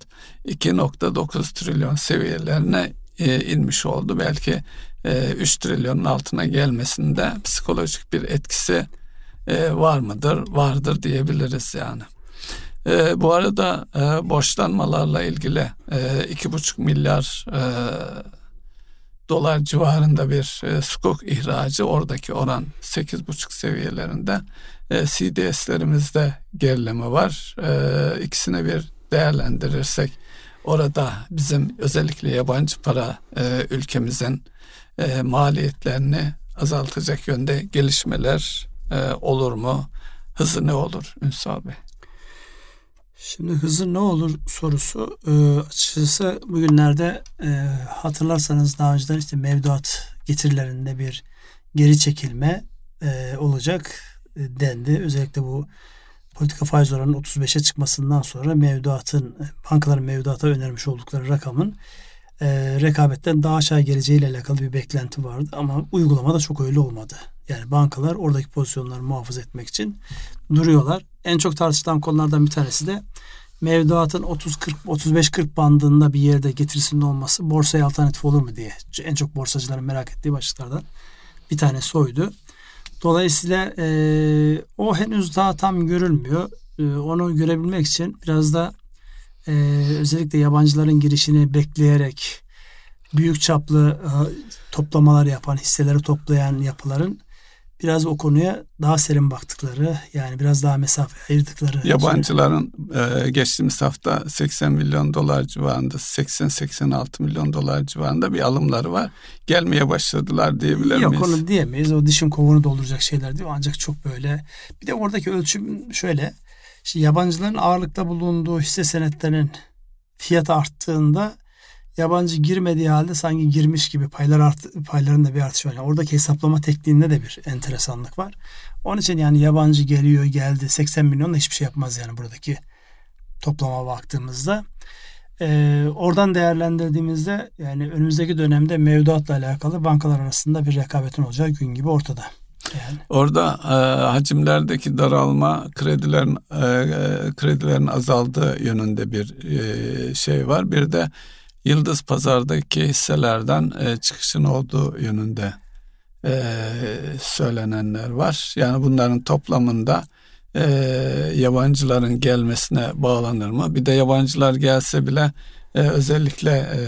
2.9 trilyon seviyelerine e, inmiş oldu. Belki e, 3 trilyonun altına gelmesinde psikolojik bir etkisi e, var mıdır? Vardır diyebiliriz yani. E, bu arada e, borçlanmalarla ilgili e, iki buçuk milyar e, dolar civarında bir e, sukuk ihracı oradaki oran sekiz buçuk seviyelerinde e, CDS'lerimizde gerileme var. E, ikisine bir değerlendirirsek orada bizim özellikle yabancı para e, ülkemizin e, maliyetlerini azaltacak yönde gelişmeler olur mu? Hızı ne olur Ünsal Bey? Şimdi hızı ne olur sorusu e, açıkçası bugünlerde e, hatırlarsanız daha önceden işte mevduat getirilerinde bir geri çekilme e, olacak dendi. Özellikle bu politika faiz oranının 35'e çıkmasından sonra mevduatın bankaların mevduata önermiş oldukları rakamın e, rekabetten daha aşağı geleceğiyle alakalı bir beklenti vardı ama uygulamada çok öyle olmadı. Yani bankalar oradaki pozisyonları muhafaza etmek için duruyorlar. En çok tartışılan konulardan bir tanesi de mevduatın 30-40 35-40 bandında bir yerde getirisinin olması borsaya alternatif olur mu diye en çok borsacıların merak ettiği başlıklardan bir tanesi oydu. Dolayısıyla e, o henüz daha tam görülmüyor. E, onu görebilmek için biraz da e, özellikle yabancıların girişini bekleyerek büyük çaplı e, toplamalar yapan, hisseleri toplayan yapıların biraz o konuya daha serin baktıkları yani biraz daha mesafe ayırdıkları. Yabancıların e, geçtiğimiz hafta 80 milyon dolar civarında 80-86 milyon dolar civarında bir alımları var. Gelmeye başladılar diyebilir Yok, miyiz? Yok onu diyemeyiz. O dişin kovunu dolduracak şeyler diyor. Ancak çok böyle. Bir de oradaki ölçüm şöyle. İşte yabancıların ağırlıkta bulunduğu hisse senetlerinin fiyatı arttığında yabancı girmediği halde sanki girmiş gibi paylar art, paylarında bir artış var. Yani oradaki hesaplama tekniğinde de bir enteresanlık var. Onun için yani yabancı geliyor geldi 80 milyon da hiçbir şey yapmaz yani buradaki toplama baktığımızda. Ee, oradan değerlendirdiğimizde yani önümüzdeki dönemde mevduatla alakalı bankalar arasında bir rekabetin olacağı gün gibi ortada. Yani. Orada e, hacimlerdeki daralma kredilerin e, e kredilerin azaldığı yönünde bir e, şey var. Bir de Yıldız Pazar'daki hisselerden e, çıkışın olduğu yönünde e, söylenenler var. Yani bunların toplamında e, yabancıların gelmesine bağlanır mı? Bir de yabancılar gelse bile e, özellikle e,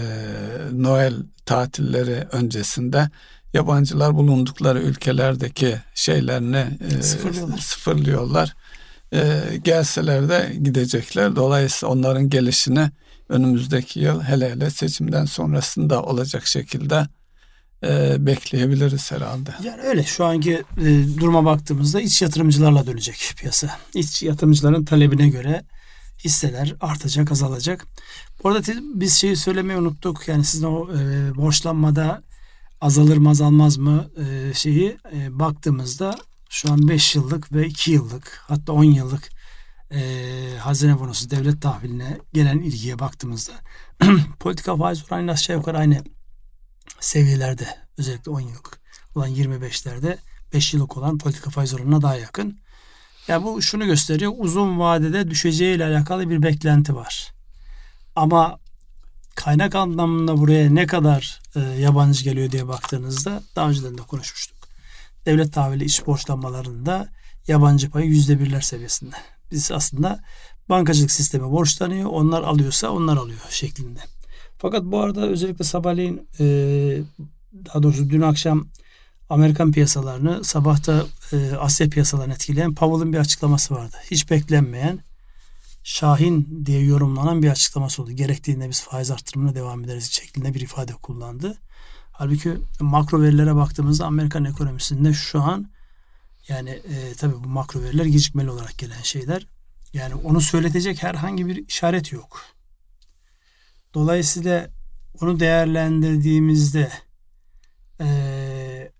Noel tatilleri öncesinde yabancılar bulundukları ülkelerdeki şeylerini e, sıfırlıyorlar. sıfırlıyorlar. E, gelseler de gidecekler. Dolayısıyla onların gelişini önümüzdeki yıl hele hele seçimden sonrasında olacak şekilde e, bekleyebiliriz herhalde. Yani öyle şu anki e, duruma baktığımızda iç yatırımcılarla dönecek piyasa. İç yatırımcıların talebine göre hisseler artacak, azalacak. Bu arada biz şeyi söylemeyi unuttuk. Yani sizin o e, borçlanmada azalır mı azalmaz mı e, şeyi e, baktığımızda şu an 5 yıllık ve 2 yıllık hatta 10 yıllık e, hazine bonosu devlet tahviline gelen ilgiye baktığımızda politika faiz oranı aşağı yukarı aynı seviyelerde özellikle 10 yıllık olan 25'lerde 5 yıllık olan politika faiz oranına daha yakın. Yani bu şunu gösteriyor. Uzun vadede düşeceği ile alakalı bir beklenti var. Ama kaynak anlamında buraya ne kadar e, yabancı geliyor diye baktığınızda daha önceden de konuşmuştuk. Devlet tahvili iç borçlanmalarında yabancı payı yüzde birler seviyesinde Biz aslında bankacılık sistemi borçlanıyor. Onlar alıyorsa onlar alıyor şeklinde. Fakat bu arada özellikle sabahleyin e, daha doğrusu dün akşam Amerikan piyasalarını sabahta e, Asya piyasalarını etkileyen Powell'ın bir açıklaması vardı. Hiç beklenmeyen Şahin diye yorumlanan bir açıklaması oldu. Gerektiğinde biz faiz arttırımına devam ederiz şeklinde bir ifade kullandı. Halbuki makro verilere baktığımızda Amerikan ekonomisinde şu an yani e, tabii bu makro veriler gecikmeli olarak gelen şeyler. Yani onu söyletecek herhangi bir işaret yok. Dolayısıyla onu değerlendirdiğimizde e,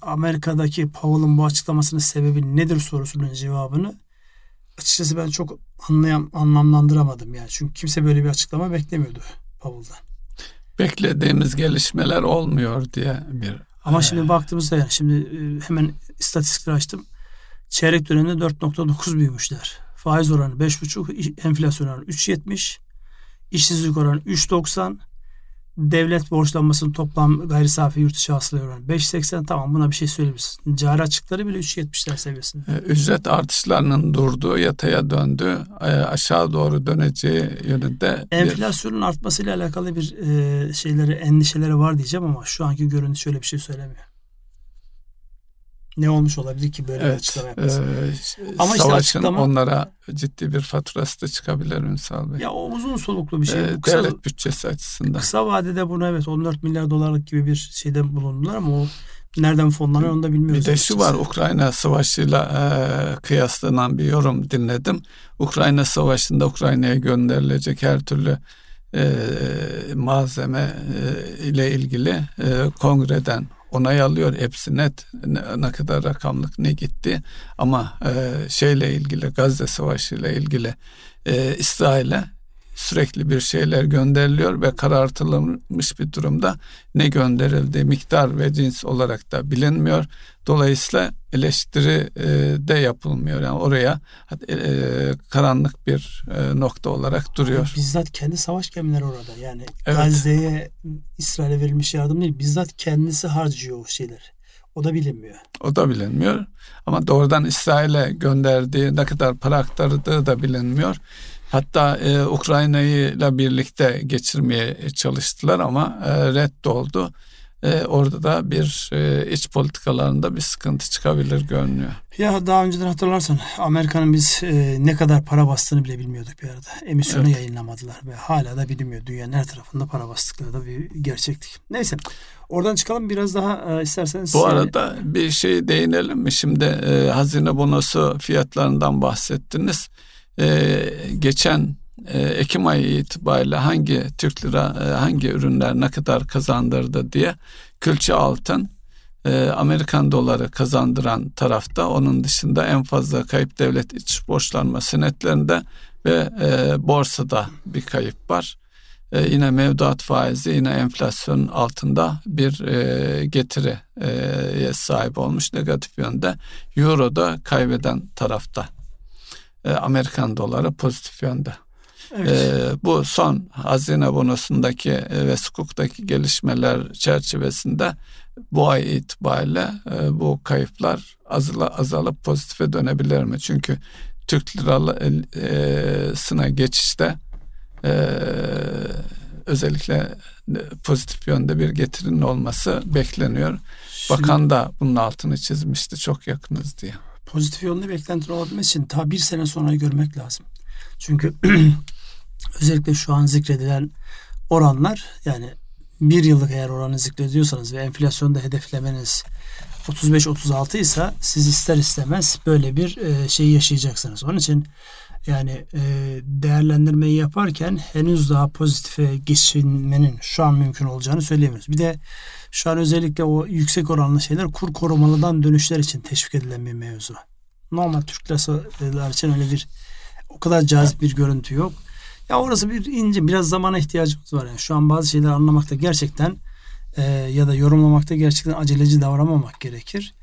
Amerika'daki Powell'ın bu açıklamasının sebebi nedir sorusunun cevabını açıkçası ben çok anlayam, anlamlandıramadım yani. Çünkü kimse böyle bir açıklama beklemiyordu Powell'dan. Beklediğimiz gelişmeler olmuyor diye bir ama ee... şimdi baktığımızda yani şimdi e, hemen istatistikleri açtım. Çeyrek dönemde 4.9 büyümüşler. Faiz oranı 5.5, enflasyon oranı 3.70, işsizlik oranı 3.90, devlet borçlanmasının toplam gayri safi yurt içi hasıla oranı 5.80 tamam buna bir şey söyleyebilirsin. Cari açıkları bile 3.70'ler seviyesinde. Ee, ücret artışlarının durduğu, yataya döndü, e, aşağı doğru döneceği yönünde. Enflasyonun bir... artmasıyla alakalı bir e, şeyleri, endişeleri var diyeceğim ama şu anki görüntü şöyle bir şey söylemiyor ne olmuş olabilir ki böyle evet, bir açıklama yapması? E, Ama savaşın işte açıklama, onlara ciddi bir faturası da çıkabilir Ünsal Bey. Ya o uzun soluklu bir şey. E, kısa, devlet bütçesi açısından. Kısa vadede bunu evet 14 milyar dolarlık gibi bir şeyde bulundular ama o nereden fonlanıyor onu da bilmiyoruz. Bir de şu var Ukrayna Savaşı'yla e, kıyaslanan bir yorum dinledim. Ukrayna Savaşı'nda Ukrayna'ya gönderilecek her türlü e, malzeme e, ile ilgili e, kongreden onay alıyor. Hepsi net. Ne, ne kadar rakamlık ne gitti. Ama e, şeyle ilgili Gazze Savaşı ile ilgili e, İsrail'e sürekli bir şeyler gönderiliyor ve karartılmış bir durumda ne gönderildiği miktar ve cins olarak da bilinmiyor. Dolayısıyla eleştiri e, de yapılmıyor. Yani oraya e, karanlık bir e, nokta olarak duruyor. Bizzat kendi savaş gemileri orada. Yani evet. Gazze'ye İsrail'e verilmiş yardım değil. Bizzat kendisi harcıyor o şeyleri. O da bilinmiyor. O da bilinmiyor. Ama doğrudan İsrail'e gönderdiği ne kadar para aktardığı da bilinmiyor. Hatta e, Ukrayna'yı ile birlikte geçirmeye çalıştılar ama e, reddoldu. E, orada da bir e, iç politikalarında bir sıkıntı çıkabilir görünüyor. Ya daha önceden hatırlarsan Amerika'nın biz e, ne kadar para bastığını bile bilmiyorduk bir arada. Emisyonu evet. yayınlamadılar ve hala da bilinmiyor. Dünyanın her tarafında para bastıkları da bir gerçeklik. Neyse oradan çıkalım biraz daha e, isterseniz. Bu arada bir şey değinelim mi? Şimdi e, hazine bonosu fiyatlarından bahsettiniz e, geçen e, Ekim ayı itibariyle hangi Türk lira e, hangi ürünler ne kadar kazandırdı diye külçe altın e, Amerikan doları kazandıran tarafta onun dışında en fazla kayıp devlet iç borçlanma senetlerinde ve borsada bir kayıp var. Yine mevduat faizi yine enflasyon altında bir e, getiriye sahip olmuş negatif yönde. Euro da kaybeden tarafta e, Amerikan doları pozitif yönde. Evet. E, bu son hazine bonosundaki e, ve sukuktaki gelişmeler çerçevesinde bu ay itibariyle e, bu kayıplar azala, azalıp pozitife dönebilir mi? Çünkü Türk lirasına e, geçişte e, özellikle pozitif yönde bir getirinin olması bekleniyor. Şimdi, Bakan da bunun altını çizmişti çok yakınız diye pozitif yönde beklentinin olabilmesi için ta bir sene sonrayı görmek lazım. Çünkü özellikle şu an zikredilen oranlar yani bir yıllık eğer oranı zikrediyorsanız ve enflasyonda hedeflemeniz 35-36 ise siz ister istemez böyle bir şey yaşayacaksınız. Onun için yani e, değerlendirmeyi yaparken henüz daha pozitife geçinmenin şu an mümkün olacağını söyleyemiyoruz. Bir de şu an özellikle o yüksek oranlı şeyler kur korumalıdan dönüşler için teşvik edilen bir mevzu. Normal Türk liralar için öyle bir o kadar cazip bir görüntü yok. Ya orası bir ince biraz zamana ihtiyacımız var. Yani şu an bazı şeyleri anlamakta gerçekten e, ya da yorumlamakta gerçekten aceleci davranmamak gerekir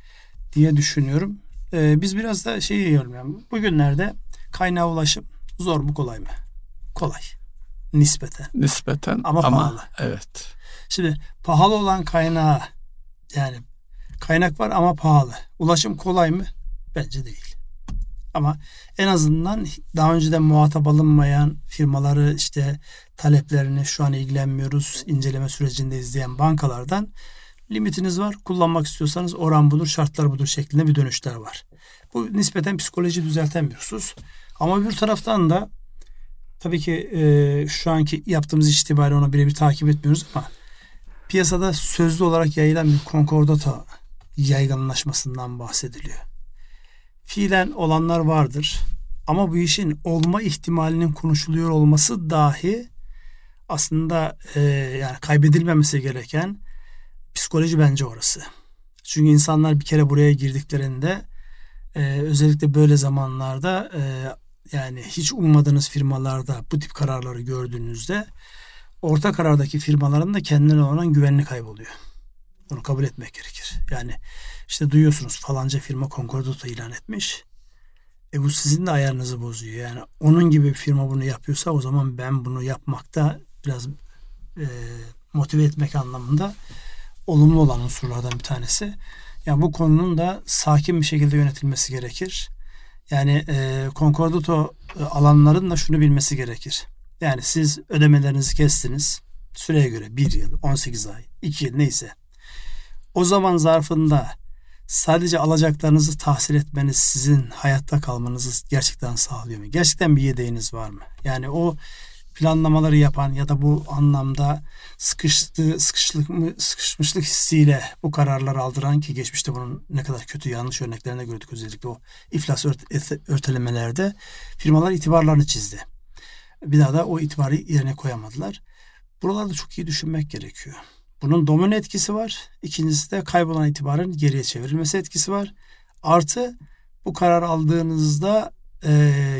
diye düşünüyorum. E, biz biraz da şey yiyorum yani bugünlerde kaynağa ulaşım zor mu kolay mı? Kolay. Nispeten. Nispeten ama, ama pahalı. Evet. Şimdi pahalı olan kaynağı yani kaynak var ama pahalı. Ulaşım kolay mı? Bence değil. Ama en azından daha önceden muhatap alınmayan firmaları işte taleplerini şu an ilgilenmiyoruz inceleme sürecinde izleyen bankalardan limitiniz var kullanmak istiyorsanız oran budur şartlar budur şeklinde bir dönüşler var. Bu nispeten psikoloji düzelten bir husus. Ama bir taraftan da tabii ki e, şu anki yaptığımız iş itibariyle ona birebir takip etmiyoruz ama piyasada sözlü olarak yayılan bir konkordato yaygınlaşmasından bahsediliyor. Fiilen olanlar vardır. Ama bu işin olma ihtimalinin konuşuluyor olması dahi aslında e, yani kaybedilmemesi gereken psikoloji bence orası. Çünkü insanlar bir kere buraya girdiklerinde e, özellikle böyle zamanlarda e, yani hiç ummadığınız firmalarda bu tip kararları gördüğünüzde orta karardaki firmaların da kendilerine olan güvenini kayboluyor. Bunu kabul etmek gerekir. Yani işte duyuyorsunuz falanca firma Concordato ilan etmiş. E bu sizin de ayarınızı bozuyor. Yani onun gibi bir firma bunu yapıyorsa o zaman ben bunu yapmakta biraz e, motive etmek anlamında olumlu olan unsurlardan bir tanesi. Yani bu konunun da sakin bir şekilde yönetilmesi gerekir. Yani e, Concordato e, alanların da şunu bilmesi gerekir. Yani siz ödemelerinizi kestiniz. Süreye göre bir yıl, 18 ay, 2 yıl neyse. O zaman zarfında sadece alacaklarınızı tahsil etmeniz sizin hayatta kalmanızı gerçekten sağlıyor mu? Gerçekten bir yedeğiniz var mı? Yani o planlamaları yapan ya da bu anlamda sıkıştığı sıkışlık mı, sıkışmışlık hissiyle bu kararları aldıran ki geçmişte bunun ne kadar kötü yanlış örneklerine gördük özellikle o iflas ört- örtelemelerde firmalar itibarlarını çizdi. Bir daha da o itibarı yerine koyamadılar. Buralarda çok iyi düşünmek gerekiyor. Bunun domino etkisi var. İkincisi de kaybolan itibarın geriye çevrilmesi etkisi var. Artı bu karar aldığınızda e,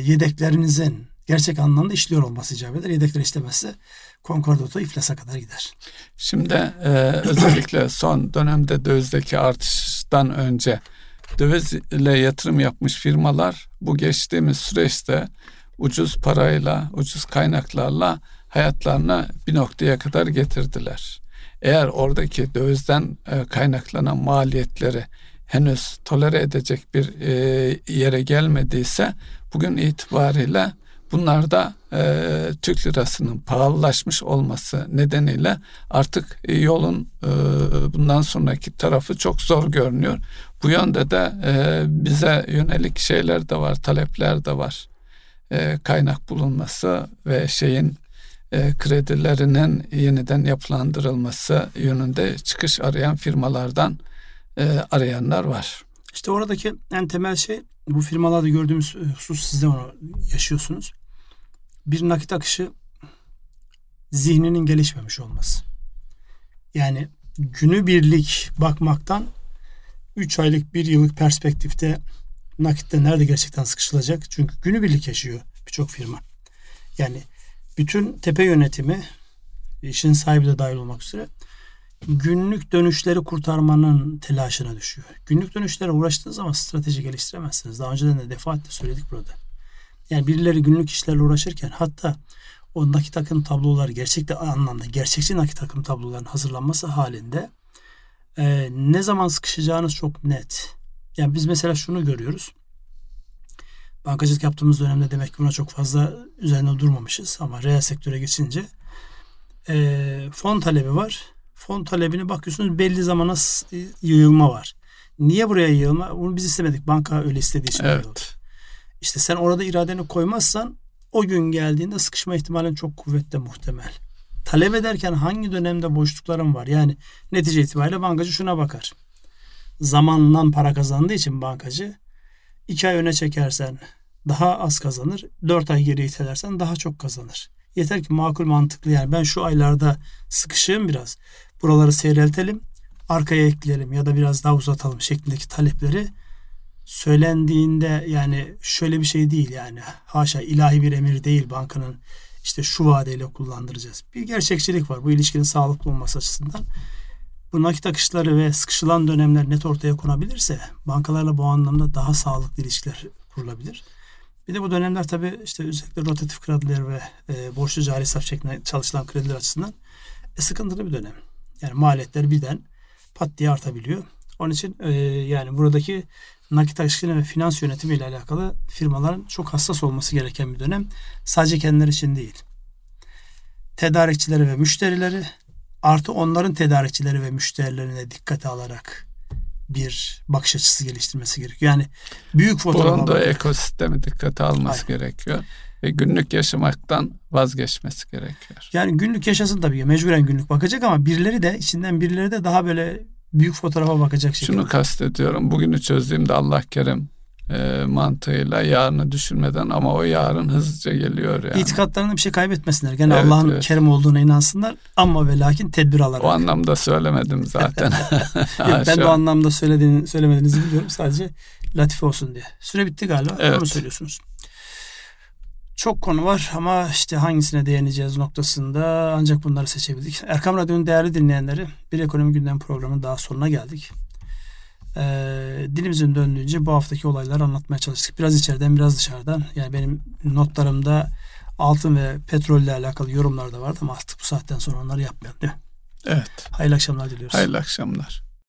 yedeklerinizin gerçek anlamda işliyor olması icap eder. Yedekler işlemezse konkordato iflasa kadar gider. Şimdi e, özellikle son dönemde dövizdeki artıştan önce döviz ile yatırım yapmış firmalar bu geçtiğimiz süreçte ucuz parayla, ucuz kaynaklarla hayatlarını bir noktaya kadar getirdiler. Eğer oradaki dövizden e, kaynaklanan maliyetleri henüz tolere edecek bir e, yere gelmediyse bugün itibariyle bunlar da e, Türk lirasının pahalılaşmış olması nedeniyle artık yolun e, bundan sonraki tarafı çok zor görünüyor. Bu yönde de e, bize yönelik şeyler de var, talepler de var. E, kaynak bulunması ve şeyin e, kredilerinin yeniden yapılandırılması yönünde çıkış arayan firmalardan e, arayanlar var. İşte oradaki en temel şey bu firmalarda gördüğümüz husus siz de onu yaşıyorsunuz. Bir nakit akışı zihninin gelişmemiş olması. Yani günü birlik bakmaktan 3 aylık bir yıllık perspektifte nakitte nerede gerçekten sıkışılacak? Çünkü günü birlik yaşıyor birçok firma. Yani bütün tepe yönetimi işin sahibi de dahil olmak üzere günlük dönüşleri kurtarmanın telaşına düşüyor. Günlük dönüşlere uğraştığınız zaman strateji geliştiremezsiniz. Daha önceden de defaatle söyledik burada. Yani birileri günlük işlerle uğraşırken hatta o nakit akım tabloları gerçekte anlamda gerçekçi nakit akım tablolarının hazırlanması halinde e, ne zaman sıkışacağınız çok net. Yani biz mesela şunu görüyoruz. Bankacılık yaptığımız dönemde demek ki buna çok fazla üzerine durmamışız ama reel sektöre geçince e, fon talebi var. Fon talebine bakıyorsunuz belli zamana yığılma var. Niye buraya yığılma? Bunu biz istemedik. Banka öyle istediği için evet. oldu. İşte sen orada iradeni koymazsan o gün geldiğinde sıkışma ihtimalin çok kuvvetli muhtemel. Talep ederken hangi dönemde boşluklarım var? Yani netice itibariyle bankacı şuna bakar. Zamanla para kazandığı için bankacı iki ay öne çekersen daha az kazanır. Dört ay geri itelersen daha çok kazanır. Yeter ki makul mantıklı yani ben şu aylarda sıkışığım biraz. Buraları seyreltelim. Arkaya ekleyelim ya da biraz daha uzatalım şeklindeki talepleri söylendiğinde yani şöyle bir şey değil yani haşa ilahi bir emir değil bankanın işte şu vadeyle kullandıracağız. Bir gerçekçilik var bu ilişkinin sağlıklı olması açısından. Bu nakit akışları ve sıkışılan dönemler net ortaya konabilirse bankalarla bu anlamda daha sağlıklı ilişkiler kurulabilir. Bir de bu dönemler tabii işte özellikle rotatif krediler ve e, borçlu cari hesap şeklinde çalışılan krediler açısından e, sıkıntılı bir dönem. Yani maliyetler birden pat diye artabiliyor. Onun için e, yani buradaki nakit akışını ve finans yönetimi ile alakalı firmaların çok hassas olması gereken bir dönem. Sadece kendileri için değil. Tedarikçileri ve müşterileri artı onların tedarikçileri ve müşterilerine dikkate alarak bir bakış açısı geliştirmesi gerekiyor. Yani büyük fotoğrafa Bulunduğu bak- ekosistemi dikkate alması Aynen. gerekiyor. Ve günlük yaşamaktan vazgeçmesi gerekiyor. Yani günlük yaşasın tabii. Mecburen günlük bakacak ama birileri de içinden birileri de daha böyle büyük fotoğrafa bakacak şekilde. Şunu kastediyorum. Bugünü çözdüğümde Allah kerim e, mantığıyla yarını düşünmeden ama o yarın hızlıca geliyor yani. İtikatlarında bir şey kaybetmesinler. Gene Evet, Allah'ın evet. kerim olduğuna inansınlar ama ve lakin tedbir alarak. O anlamda söylemedim zaten. Ben de o anlamda söylediğini, söylemediğinizi biliyorum. Sadece latife olsun diye. Süre bitti galiba. Evet. Onu söylüyorsunuz. Çok konu var ama işte hangisine değineceğiz noktasında ancak bunları seçebildik. Erkam Radyo'nun değerli dinleyenleri bir ekonomi gündem programının daha sonuna geldik. Ee, dilimizin döndüğünce bu haftaki olayları anlatmaya çalıştık. Biraz içeriden biraz dışarıdan. Yani benim notlarımda altın ve petrolle alakalı yorumlar da vardı ama artık bu saatten sonra onları yapmayalım değil mi? Evet. Hayırlı akşamlar diliyoruz. Hayırlı akşamlar.